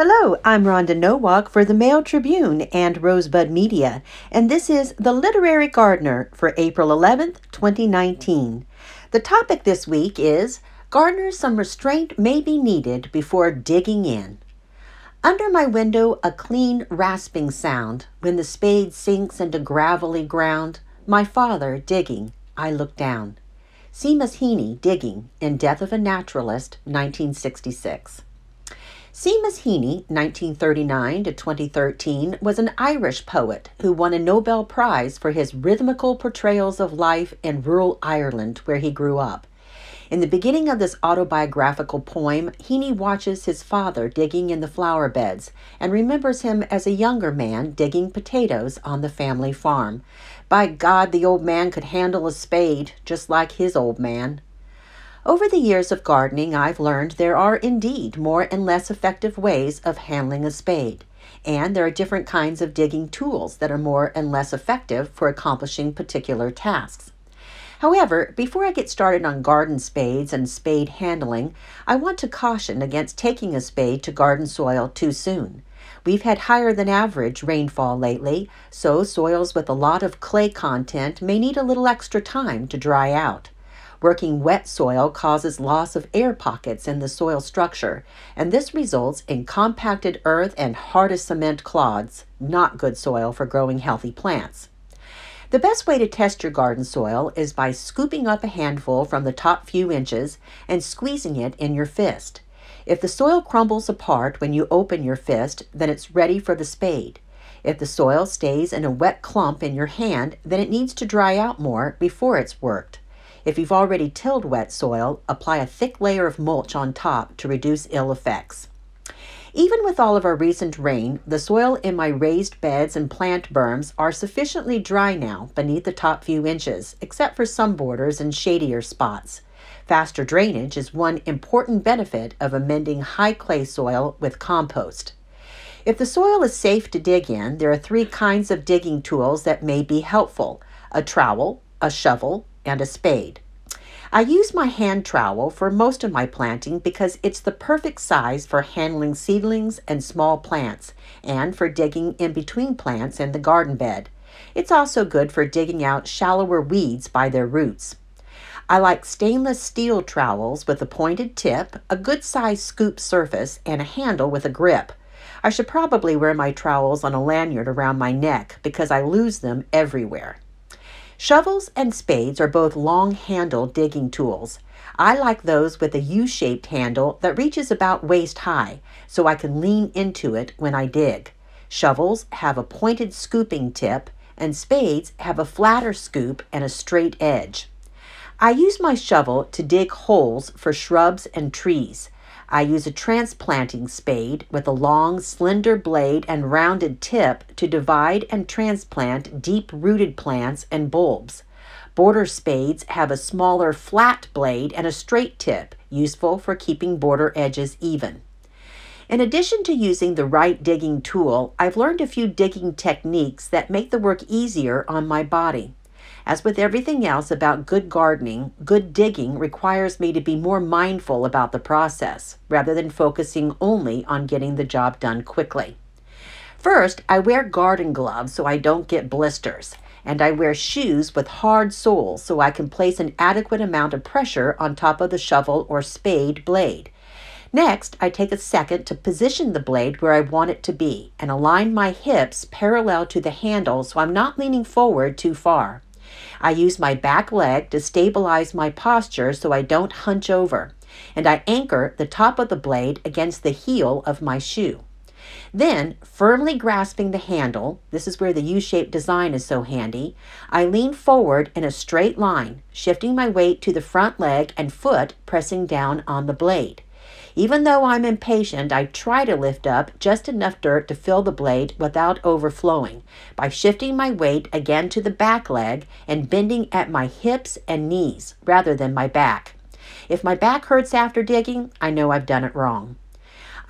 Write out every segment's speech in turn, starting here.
Hello, I'm Rhonda Nowak for the Mail Tribune and Rosebud Media, and this is The Literary Gardener for April 11th, 2019. The topic this week is Gardeners, some restraint may be needed before digging in. Under my window, a clean rasping sound. When the spade sinks into gravelly ground, my father digging, I look down. Seamus Heaney digging in Death of a Naturalist, 1966. Seamus Heaney, 1939 to 2013, was an Irish poet who won a Nobel Prize for his rhythmical portrayals of life in rural Ireland where he grew up. In the beginning of this autobiographical poem, Heaney watches his father digging in the flower beds and remembers him as a younger man digging potatoes on the family farm. By God, the old man could handle a spade, just like his old man. Over the years of gardening, I've learned there are indeed more and less effective ways of handling a spade, and there are different kinds of digging tools that are more and less effective for accomplishing particular tasks. However, before I get started on garden spades and spade handling, I want to caution against taking a spade to garden soil too soon. We've had higher than average rainfall lately, so soils with a lot of clay content may need a little extra time to dry out. Working wet soil causes loss of air pockets in the soil structure, and this results in compacted earth and hard as cement clods, not good soil for growing healthy plants. The best way to test your garden soil is by scooping up a handful from the top few inches and squeezing it in your fist. If the soil crumbles apart when you open your fist, then it's ready for the spade. If the soil stays in a wet clump in your hand, then it needs to dry out more before it's worked. If you've already tilled wet soil, apply a thick layer of mulch on top to reduce ill effects. Even with all of our recent rain, the soil in my raised beds and plant berms are sufficiently dry now beneath the top few inches, except for some borders and shadier spots. Faster drainage is one important benefit of amending high clay soil with compost. If the soil is safe to dig in, there are three kinds of digging tools that may be helpful a trowel, a shovel, and a spade. I use my hand trowel for most of my planting because it's the perfect size for handling seedlings and small plants and for digging in between plants in the garden bed. It's also good for digging out shallower weeds by their roots. I like stainless steel trowels with a pointed tip, a good sized scoop surface, and a handle with a grip. I should probably wear my trowels on a lanyard around my neck because I lose them everywhere. Shovels and spades are both long handled digging tools. I like those with a U shaped handle that reaches about waist high, so I can lean into it when I dig. Shovels have a pointed scooping tip, and spades have a flatter scoop and a straight edge. I use my shovel to dig holes for shrubs and trees. I use a transplanting spade with a long, slender blade and rounded tip to divide and transplant deep rooted plants and bulbs. Border spades have a smaller, flat blade and a straight tip, useful for keeping border edges even. In addition to using the right digging tool, I've learned a few digging techniques that make the work easier on my body. As with everything else about good gardening, good digging requires me to be more mindful about the process rather than focusing only on getting the job done quickly. First, I wear garden gloves so I don't get blisters, and I wear shoes with hard soles so I can place an adequate amount of pressure on top of the shovel or spade blade. Next, I take a second to position the blade where I want it to be and align my hips parallel to the handle so I'm not leaning forward too far. I use my back leg to stabilize my posture so I don't hunch over, and I anchor the top of the blade against the heel of my shoe. Then, firmly grasping the handle, this is where the U shaped design is so handy, I lean forward in a straight line, shifting my weight to the front leg and foot pressing down on the blade. Even though I'm impatient, I try to lift up just enough dirt to fill the blade without overflowing by shifting my weight again to the back leg and bending at my hips and knees rather than my back. If my back hurts after digging, I know I've done it wrong.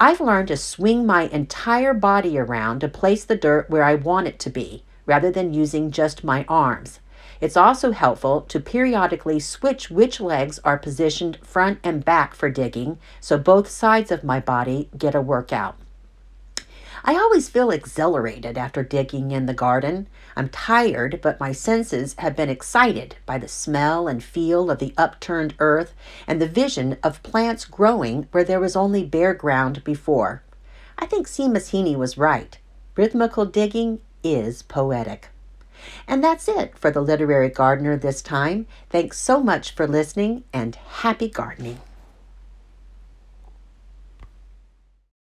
I've learned to swing my entire body around to place the dirt where I want it to be, rather than using just my arms. It's also helpful to periodically switch which legs are positioned front and back for digging so both sides of my body get a workout. I always feel exhilarated after digging in the garden. I'm tired, but my senses have been excited by the smell and feel of the upturned earth and the vision of plants growing where there was only bare ground before. I think Seamus Heaney was right. Rhythmical digging is poetic. And that's it for the Literary Gardener this time. Thanks so much for listening and happy gardening.